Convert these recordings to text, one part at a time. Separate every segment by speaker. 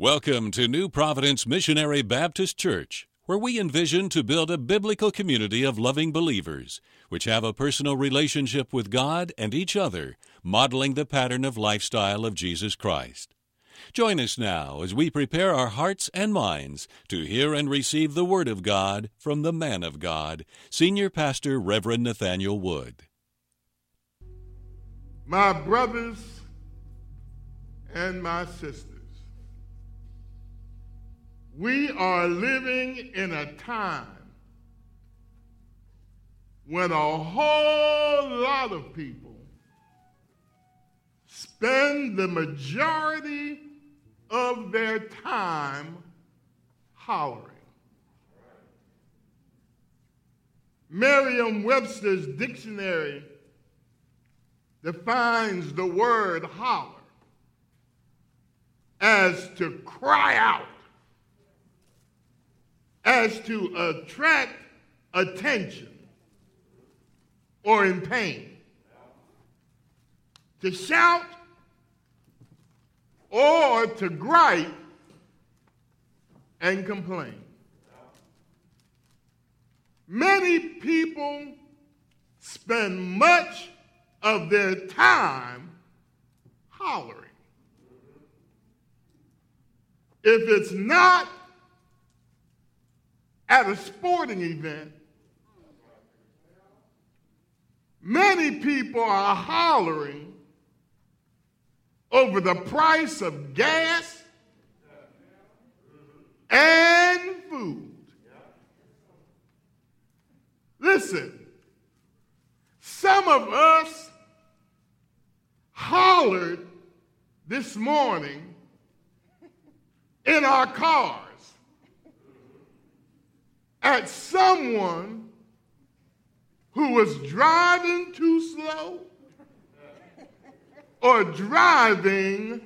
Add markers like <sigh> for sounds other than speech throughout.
Speaker 1: Welcome to New Providence Missionary Baptist Church, where we envision to build a biblical community of loving believers, which have a personal relationship with God and each other, modeling the pattern of lifestyle of Jesus Christ. Join us now as we prepare our hearts and minds to hear and receive the Word of God from the man of God, Senior Pastor Reverend Nathaniel Wood.
Speaker 2: My brothers and my sisters, we are living in a time when a whole lot of people spend the majority of their time hollering. Merriam Webster's dictionary defines the word holler as to cry out to attract attention or in pain. To shout or to gripe and complain. Many people spend much of their time hollering. If it's not at a sporting event, many people are hollering over the price of gas and food. Listen, some of us hollered this morning in our cars at someone who was driving too slow or driving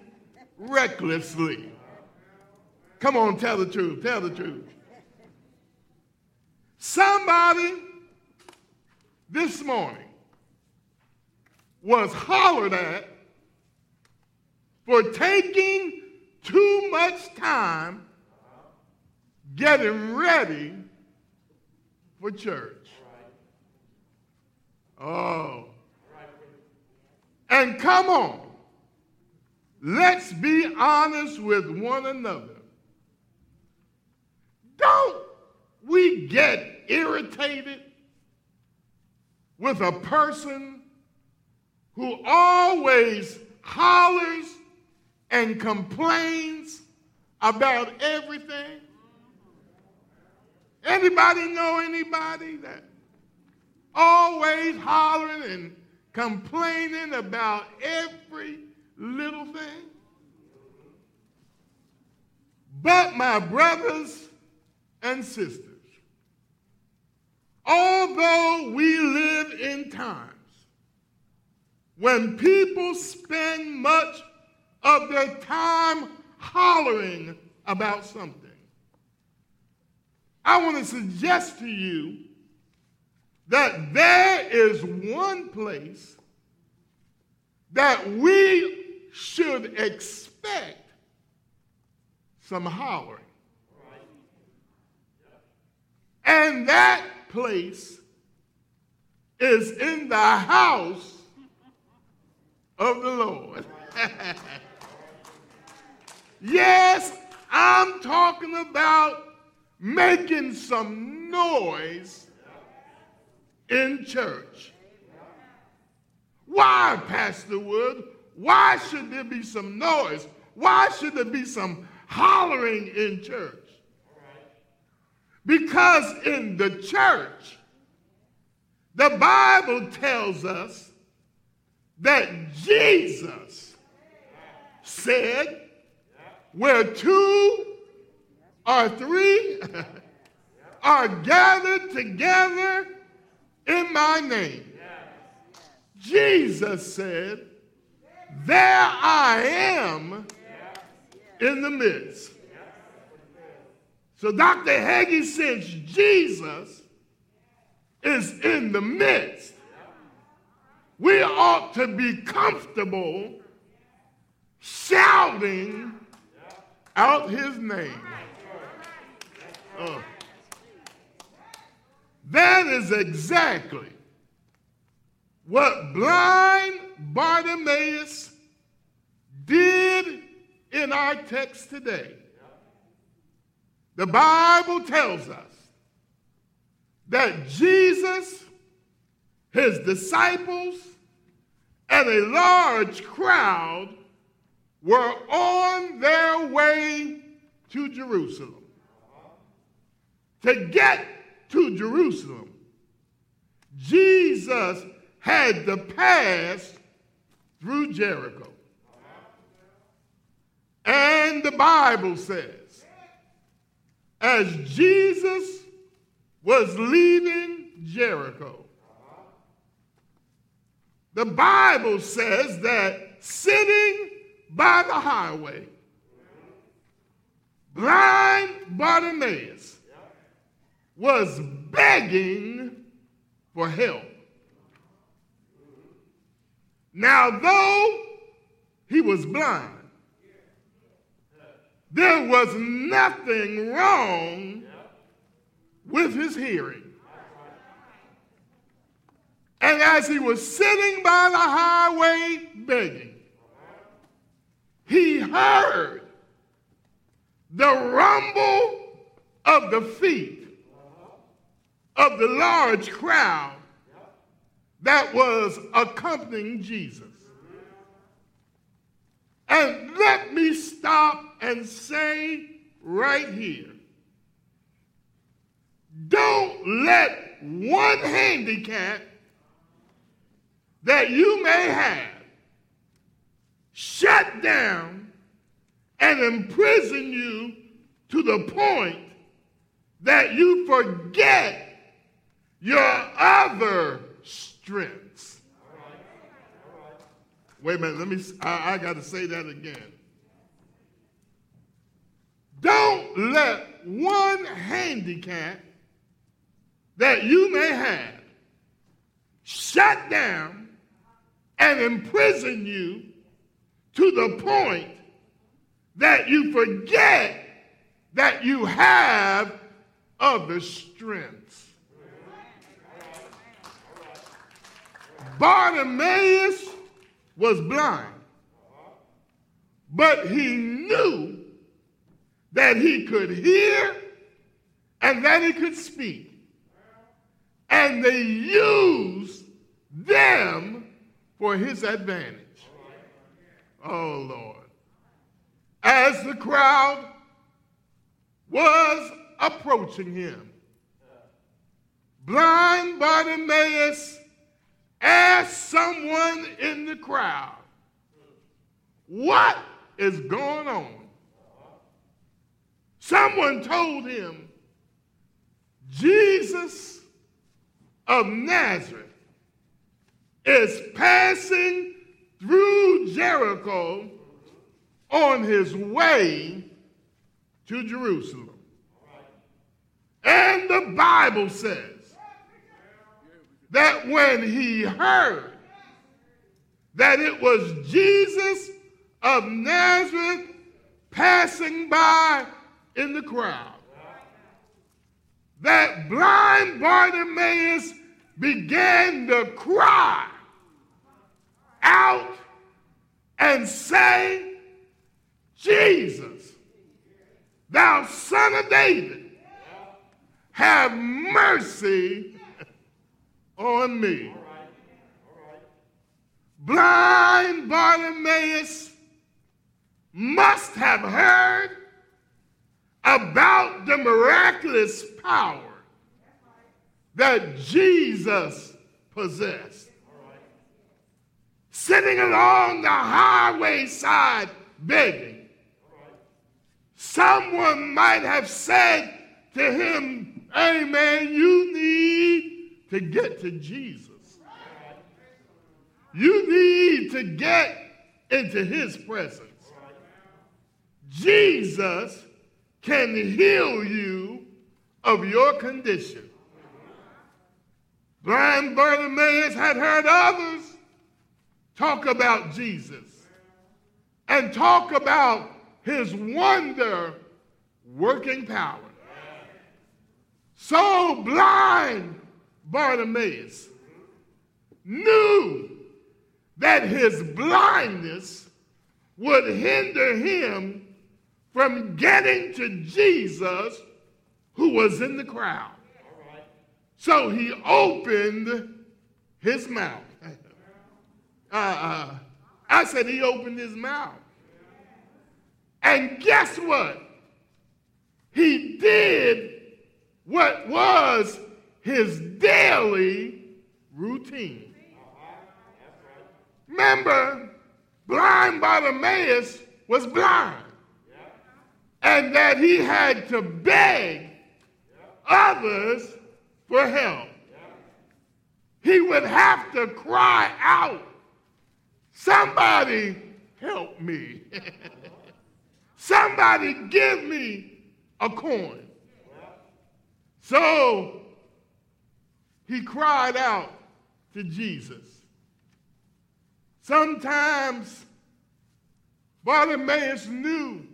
Speaker 2: recklessly. Come on, tell the truth, tell the truth. Somebody this morning was hollered at for taking too much time getting ready for church. Oh. And come on, let's be honest with one another. Don't we get irritated with a person who always hollers and complains about everything? Anybody know anybody that always hollering and complaining about every little thing? But my brothers and sisters, although we live in times when people spend much of their time hollering about something, I want to suggest to you that there is one place that we should expect some hollering. And that place is in the house of the Lord. <laughs> yes, I'm talking about making some noise in church. Why, Pastor Wood? Why should there be some noise? Why should there be some hollering in church? Because in the church, the Bible tells us that Jesus said, where two or three are gathered together in my name. Jesus said, There I am in the midst. So Dr. Hagee says Jesus is in the midst. We ought to be comfortable shouting out his name. That is exactly what blind Bartimaeus did in our text today. The Bible tells us that Jesus, his disciples, and a large crowd were on their way to Jerusalem. To get to Jerusalem, Jesus had to pass through Jericho. And the Bible says, as Jesus was leaving Jericho, the Bible says that sitting by the highway, blind Bartimaeus was begging for help. Now, though he was blind, there was nothing wrong with his hearing. And as he was sitting by the highway begging, he heard the rumble of the feet of the large crowd that was accompanying Jesus. And let me stop and say right here don't let one handicap that you may have shut down and imprison you to the point that you forget your other strengths. Wait a minute, let me, I, I got to say that again. Don't let one handicap that you may have shut down and imprison you to the point that you forget that you have other strengths. Bartimaeus was blind, but he knew that he could hear and that he could speak. And they used them for his advantage. Oh, Lord. As the crowd was approaching him, blind Bartimaeus asked someone in the crowd, What is going on? Someone told him, Jesus of Nazareth is passing through Jericho on his way to Jerusalem. And the Bible says that when he heard that it was Jesus of Nazareth passing by in the crowd, that blind Bartimaeus began to cry out and say, Jesus, thou son of David, have mercy on me. Blind Bartimaeus must have heard about the miraculous power that Jesus possessed. Sitting along the highway side begging. Someone might have said to him, Hey man, you need to get to Jesus. You need to get into his presence. Jesus can heal you of your condition. Blind Bartimaeus had heard others talk about Jesus and talk about his wonder working power. So blind Bartimaeus knew that his blindness would hinder him from getting to Jesus who was in the crowd. So he opened his mouth. <laughs> Uh, uh, I said he opened his mouth. And guess what? He did what was his daily routine. Remember, blind Bartimaeus was blind. And that he had to beg others for help. He would have to cry out, Somebody help me. <laughs> Somebody give me a coin. So he cried out to Jesus. Sometimes Bartimaeus knew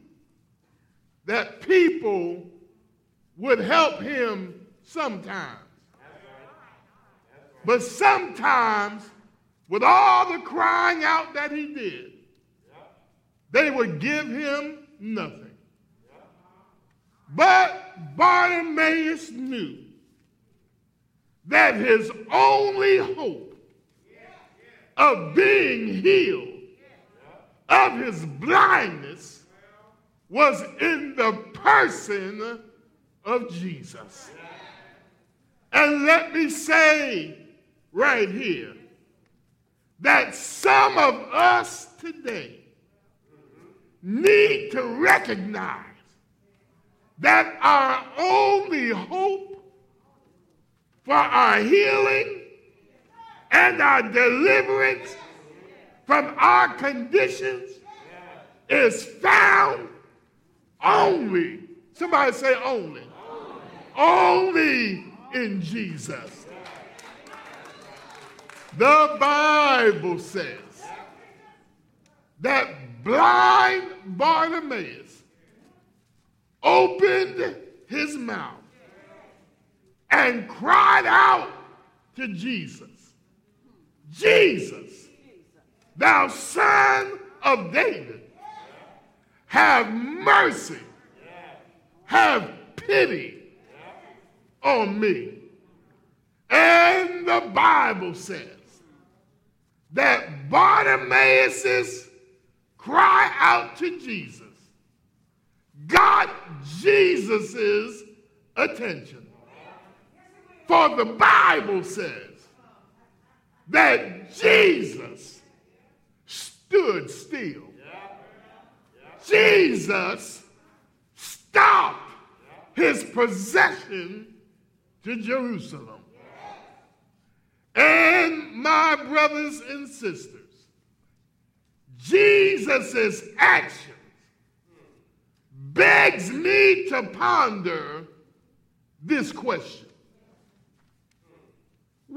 Speaker 2: that people would help him sometimes. But sometimes, with all the crying out that he did, they would give him nothing. But Bartimaeus knew that his only hope of being healed of his blindness was in the person of Jesus. And let me say right here that some of us today need to recognize that our only hope for our healing and our deliverance from our conditions is found only, somebody say only, only in Jesus. The Bible says that blind Bartimaeus opened his mouth and cried out to Jesus, Jesus, thou son of David, have mercy, have pity on me. And the Bible says that Bartimaeus' cry out to Jesus got Jesus' attention. For the Bible says that Jesus stood still. Jesus stopped his possession to Jerusalem. And my brothers and sisters, Jesus' actions begs me to ponder this question.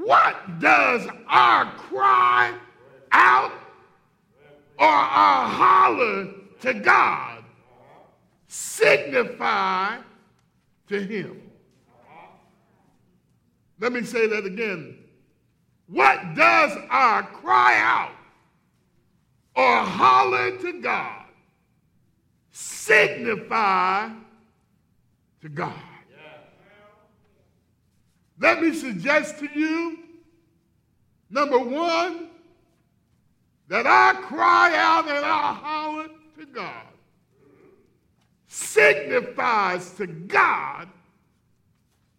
Speaker 2: What does our cry out or our holler to God signify to Him? Let me say that again. What does our cry out or holler to God signify to God? Let me suggest to you, number one, that I cry out and our holler to God signifies to God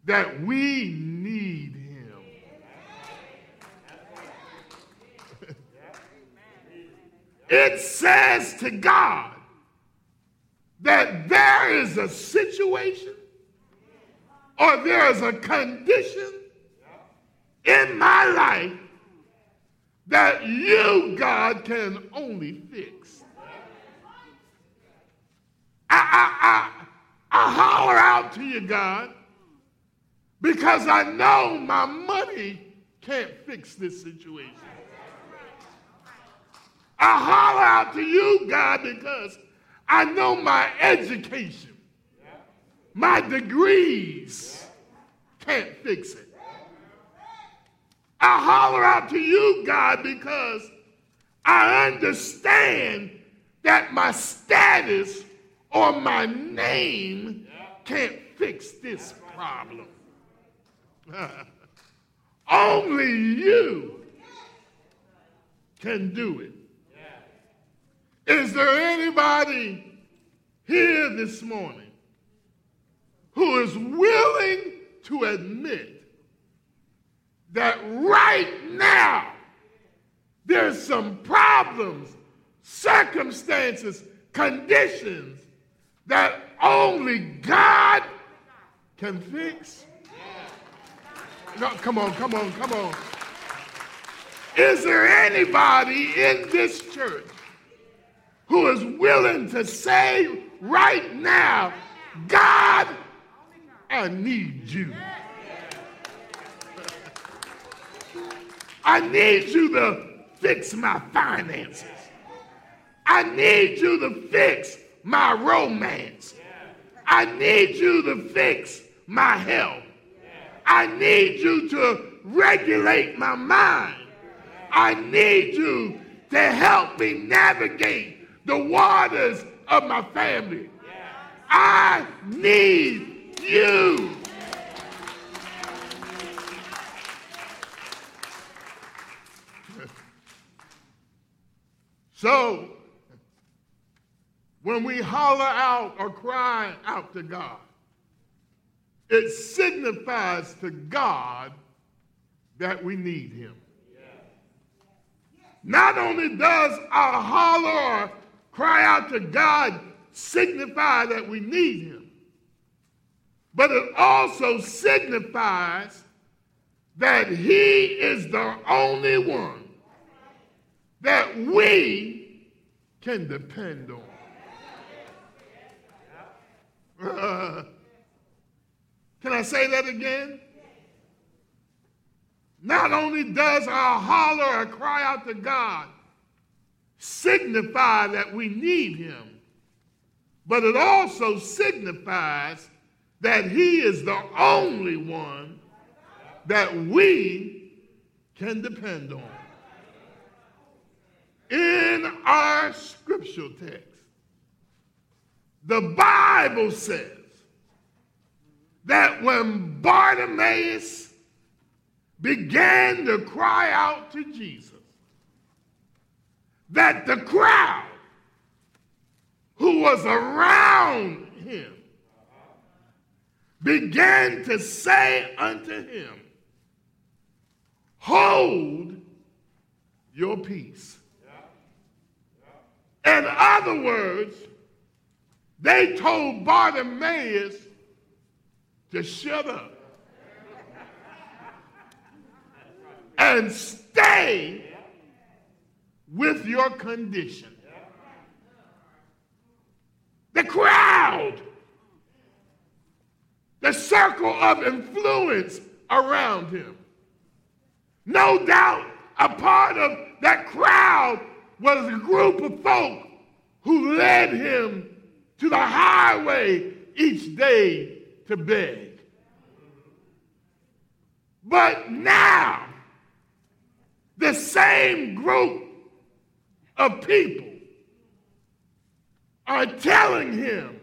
Speaker 2: that we need Him. <laughs> it says to God that there is a situation or there is a condition in my life that you, God, can only fix. I, I, I, I holler out to you, God, because I know my money can't fix this situation. I holler out to you, God, because I know my education, my degrees can't fix it. I holler out to you, God, because I understand that my status or my name can't fix this problem. <laughs> Only you can do it. Is there anybody here this morning who is willing to admit that right now there's some problems, circumstances, conditions that only God can fix? No, come on, come on, come on. Is there anybody in this church who is willing to say right now, God, I need you? I need you to fix my finances. I need you to fix my romance. I need you to fix my health. I need you to regulate my mind. I need you to help me navigate the waters of my family. I need you. <laughs> So, when we holler out or cry out to God, it signifies to God that we need Him. Not only does our holler or cry out to God signify that we need Him, but it also signifies that He is the only one that we can depend on. <laughs> Can I say that again? Not only does our holler or cry out to God signify that we need Him, but it also signifies that He is the only one that we can depend on. In our scriptural text, the Bible says that when Bartimaeus began to cry out to Jesus, that the crowd who was around him began to say unto him, Hold your peace. In other words, they told Bartimaeus to shut up and stay with your condition. The crowd, the circle of influence around him. No doubt a part of that crowd was a group of folk who led him to the highway each day to beg. But now, the same group of people are telling him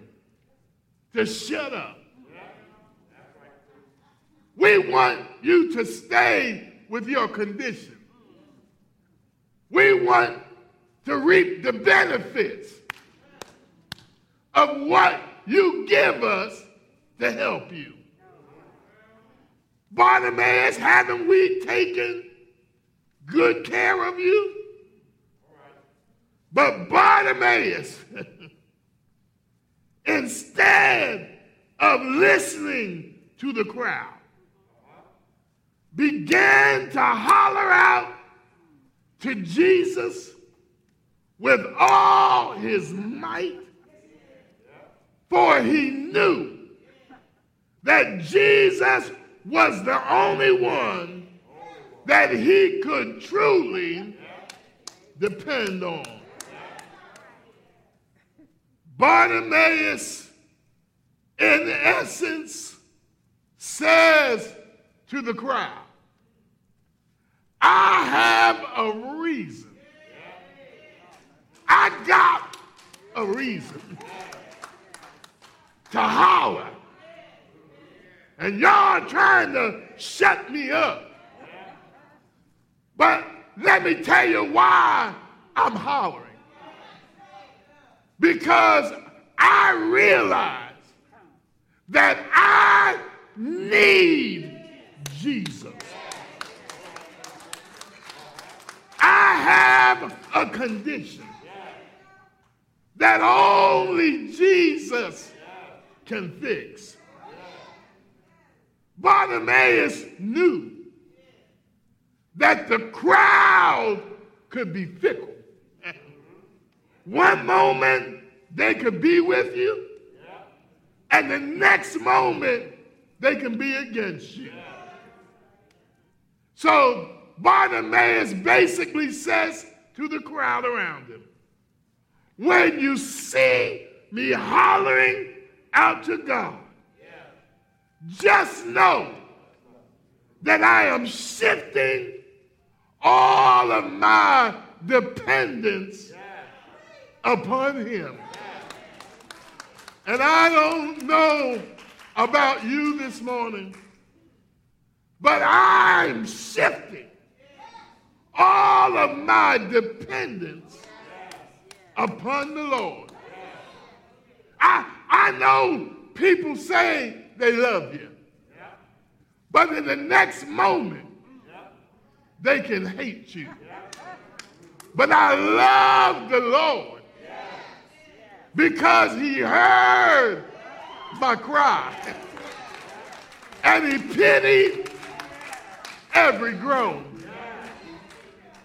Speaker 2: to shut up. We want you to stay with your condition. We want to reap the benefits of what you give us to help you. Bartimaeus, haven't we taken good care of you? But Bartimaeus, <laughs> instead of listening to the crowd, began to holler out to Jesus with all his might, for he knew that Jesus was the only one that he could truly depend on. Bartimaeus, in essence, says to the crowd, I have a reason. I got a reason to holler. And y'all trying to shut me up. But let me tell you why I'm hollering. Because I realize that I need Jesus. I have a condition that only Jesus can fix. Bartimaeus knew that the crowd could be fickle. One moment they could be with you, and the next moment they can be against you. So Bartimaeus basically says to the crowd around him, when you see me hollering out to God, just know that I am shifting all of my dependence upon Him. And I don't know about you this morning, but I'm shifting all of my dependence upon the Lord. I, I know people say they love you, but in the next moment, they can hate you. But I love the Lord because he heard my cry and he pitied every groan.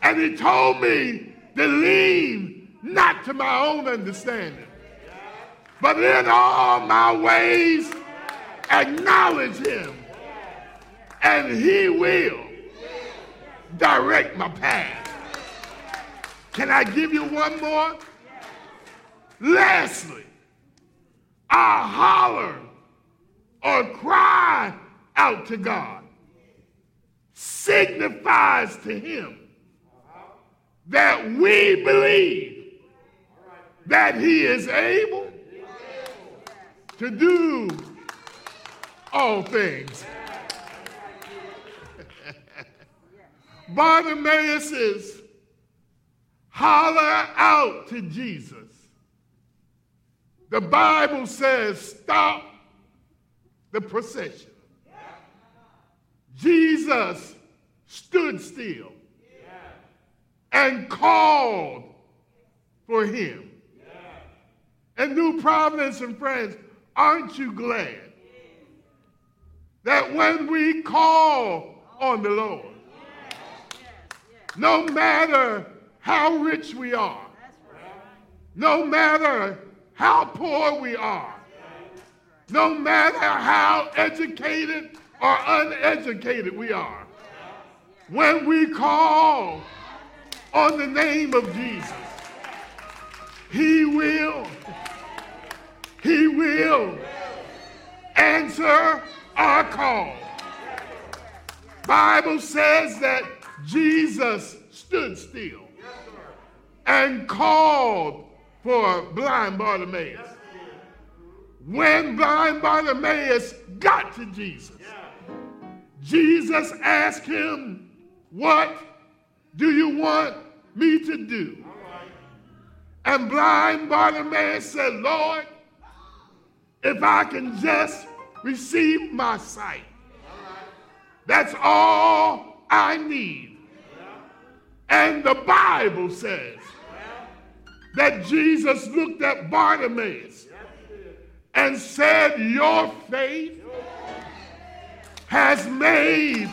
Speaker 2: And he told me to lean not to my own understanding, but in all my ways acknowledge him, and he will direct my path. Can I give you one more? Lastly, I holler or cry out to God signifies to him that we believe that he is able to do all things. <laughs> Bartimaeus is holler out to Jesus. The Bible says, stop the procession. Jesus stood still and called for him. And New Providence and friends, aren't you glad that when we call on the Lord, no matter how rich we are, no matter how poor we are, no matter how educated or uneducated we are, when we call on the name of Jesus, He will, He will answer our call. Bible says that Jesus stood still and called for blind Bartimaeus. When blind Bartimaeus got to Jesus, Jesus asked him, What do you want me to do? And blind Bartimaeus said, Lord, if I can just receive my sight, that's all I need. And the Bible says that Jesus looked at Bartimaeus and said, Your faith has made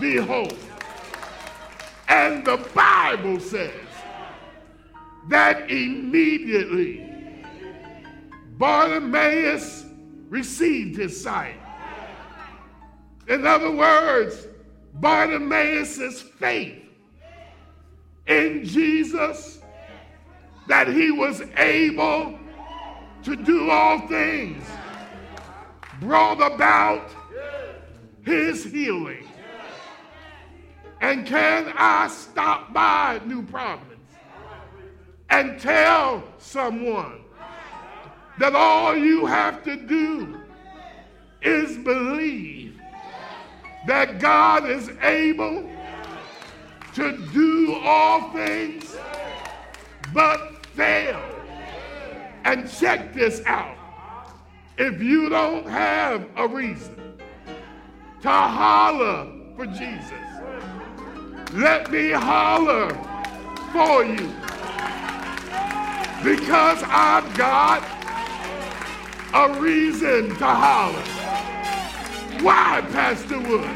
Speaker 2: thee whole. And the Bible says that immediately Bartimaeus received his sight. In other words, Bartimaeus' faith in Jesus that he was able to do all things brought about his healing. And can I stop by New Providence and tell someone that all you have to do is believe that God is able to do all things but fail. And check this out. If you don't have a reason to holler for Jesus, let me holler for you. Because I've got a reason to holler. Why, Pastor Wood?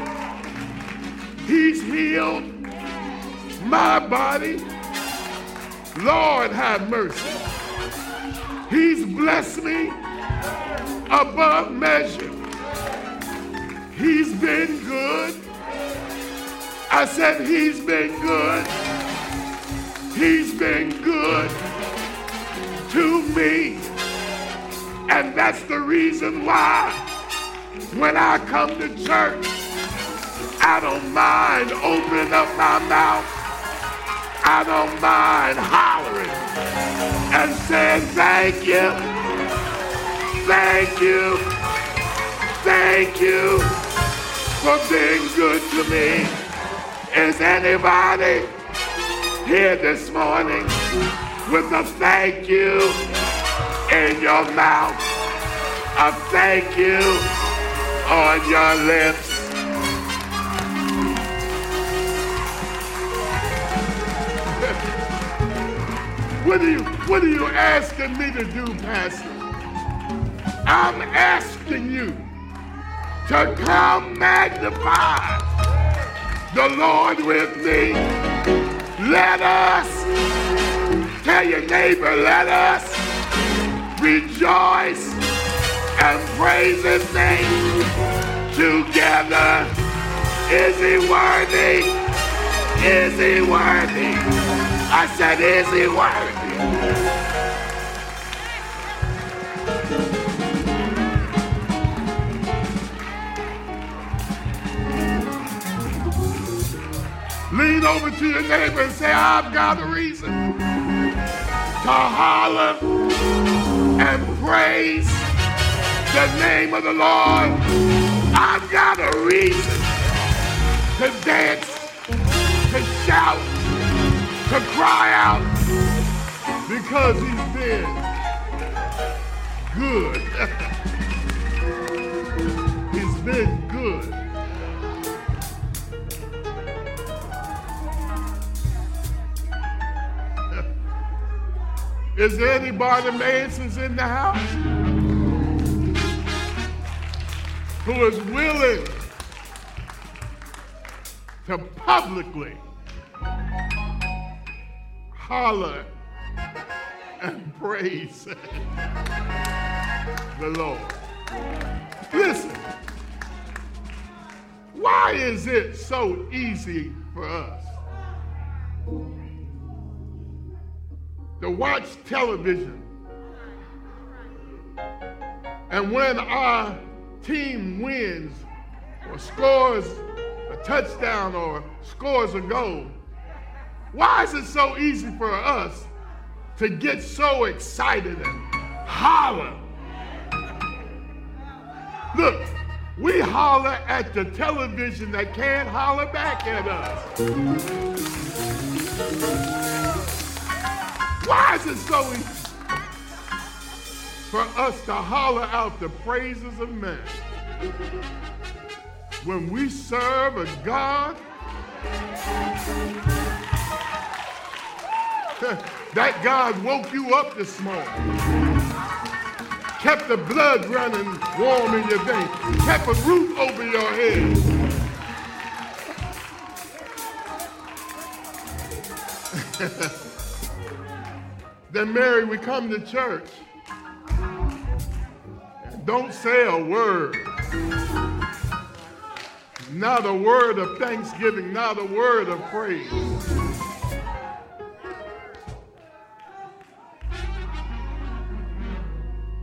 Speaker 2: He's healed my body. Lord, have mercy. He's blessed me above measure. He's been good. I said, He's been good. He's been good to me. And that's the reason why when I come to church, I don't mind opening up my mouth. I don't mind hollering and saying thank you, thank you, thank you for being good to me. Is anybody here this morning with a thank you in your mouth? A thank you on your lips. <laughs> What are you what are you asking me to do, Pastor? I'm asking you to come magnify the Lord with me. Let us tell your neighbor, let us rejoice and praise his name together. Is he worthy? Is he worthy? I said, is he worthy? Lean over to your neighbor and say, I've got a reason to holler and praise the name of the Lord. I've got a reason to dance, to shout, to cry out because he's been good. <laughs> he's been Is there anybody in the house who is willing to publicly holler and praise the Lord. Listen, why is it so easy for us to watch television and when our team wins or scores a touchdown or scores a goal, why is it so easy for us to get so excited and holler? Look, we holler at the television that can't holler back at us. Why is it so easy for us to holler out the praises of men when we serve a God <laughs> that God woke you up this morning. Kept the blood running warm in your veins. Kept a roof over your head. <laughs> then Mary, we come to church. Don't say a word. Not a word of thanksgiving, not a word of praise.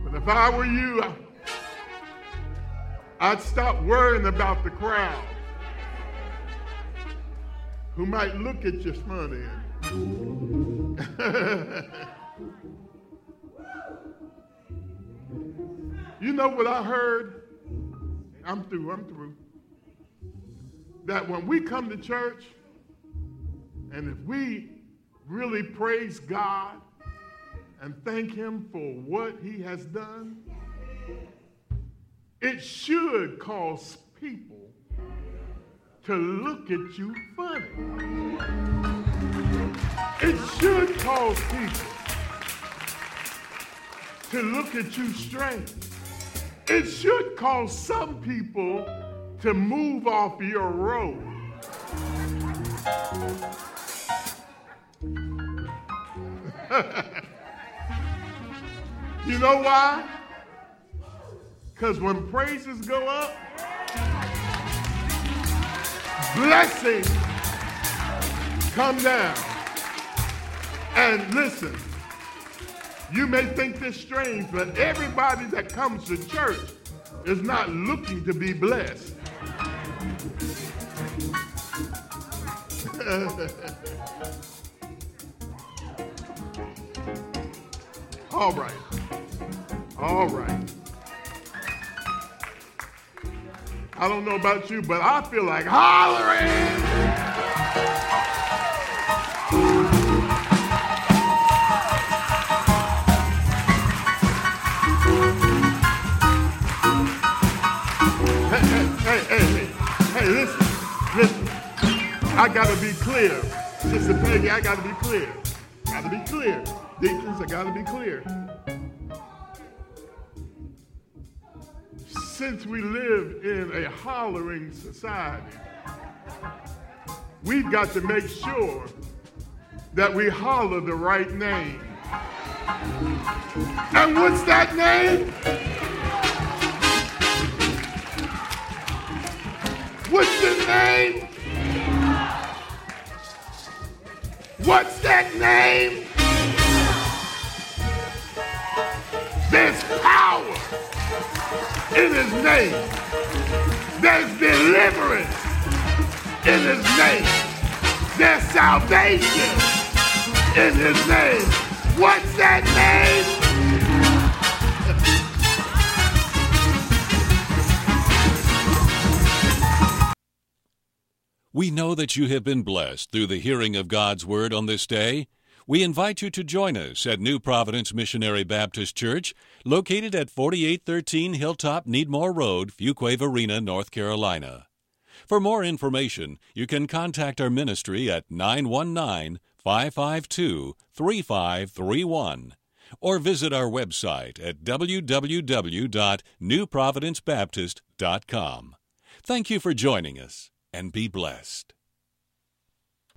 Speaker 2: But if I were you, I'd stop worrying about the crowd who might look at you funny. <laughs> you know what I heard? I'm through, I'm through. That when we come to church, and if we really praise God and thank Him for what He has done, it should cause people to look at you funny. It should cause people to look at you strange. It should cause some people to move off your road. <laughs> you know why? Because when praises go up, blessings come down. And listen, you may think this strange, but everybody that comes to church is not looking to be blessed. <laughs> All right. All right. I don't know about you, but I feel like hollering. I gotta be clear. Sister Peggy, I gotta be clear. Gotta be clear. Deacons, I gotta be clear. Since we live in a hollering society, we've got to make sure that we holler the right name. And what's that name? What's the name? What's that name? There's power in his name. There's deliverance in his name. There's salvation in his name. What's that name?
Speaker 1: We know that you have been blessed through the hearing of God's Word on this day. We invite you to join us at New Providence Missionary Baptist Church, located at 4813 Hilltop Needmore Road, Fuquay-Varina, North Carolina. For more information, you can contact our ministry at 919 552 3531 or visit our website at www.newprovidencebaptist.com. Thank you for joining us and be blessed.